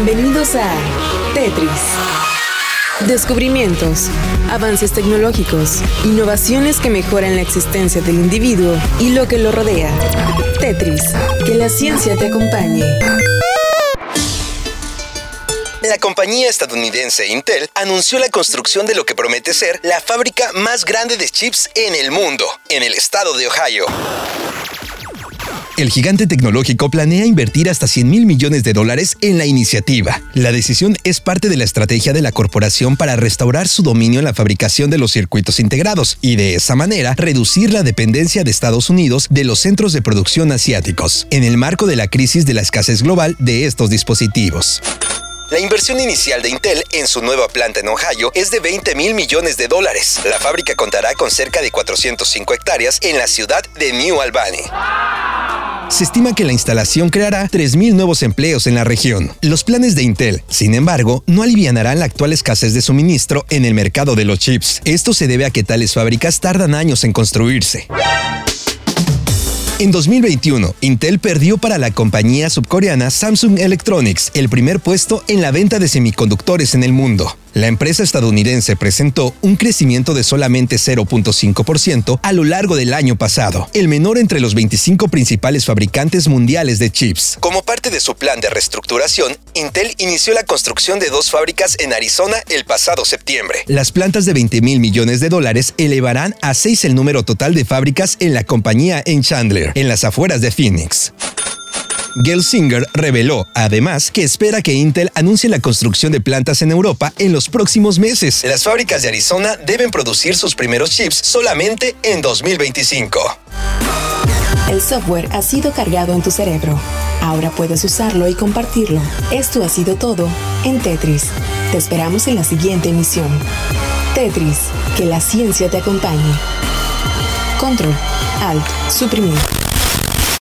Bienvenidos a Tetris. Descubrimientos, avances tecnológicos, innovaciones que mejoran la existencia del individuo y lo que lo rodea. Tetris, que la ciencia te acompañe. La compañía estadounidense Intel anunció la construcción de lo que promete ser la fábrica más grande de chips en el mundo, en el estado de Ohio. El gigante tecnológico planea invertir hasta 100 mil millones de dólares en la iniciativa. La decisión es parte de la estrategia de la corporación para restaurar su dominio en la fabricación de los circuitos integrados y de esa manera reducir la dependencia de Estados Unidos de los centros de producción asiáticos, en el marco de la crisis de la escasez global de estos dispositivos. La inversión inicial de Intel en su nueva planta en Ohio es de 20 mil millones de dólares. La fábrica contará con cerca de 405 hectáreas en la ciudad de New Albany. Se estima que la instalación creará 3.000 nuevos empleos en la región. Los planes de Intel, sin embargo, no alivianarán la actual escasez de suministro en el mercado de los chips. Esto se debe a que tales fábricas tardan años en construirse. En 2021, Intel perdió para la compañía subcoreana Samsung Electronics el primer puesto en la venta de semiconductores en el mundo. La empresa estadounidense presentó un crecimiento de solamente 0.5% a lo largo del año pasado, el menor entre los 25 principales fabricantes mundiales de chips. Como parte de su plan de reestructuración, Intel inició la construcción de dos fábricas en Arizona el pasado septiembre. Las plantas de 20 mil millones de dólares elevarán a 6 el número total de fábricas en la compañía en Chandler, en las afueras de Phoenix. Gelsinger reveló, además, que espera que Intel anuncie la construcción de plantas en Europa en los próximos meses. Las fábricas de Arizona deben producir sus primeros chips solamente en 2025. El software ha sido cargado en tu cerebro. Ahora puedes usarlo y compartirlo. Esto ha sido todo en Tetris. Te esperamos en la siguiente emisión. Tetris, que la ciencia te acompañe. Control, Alt, suprimir.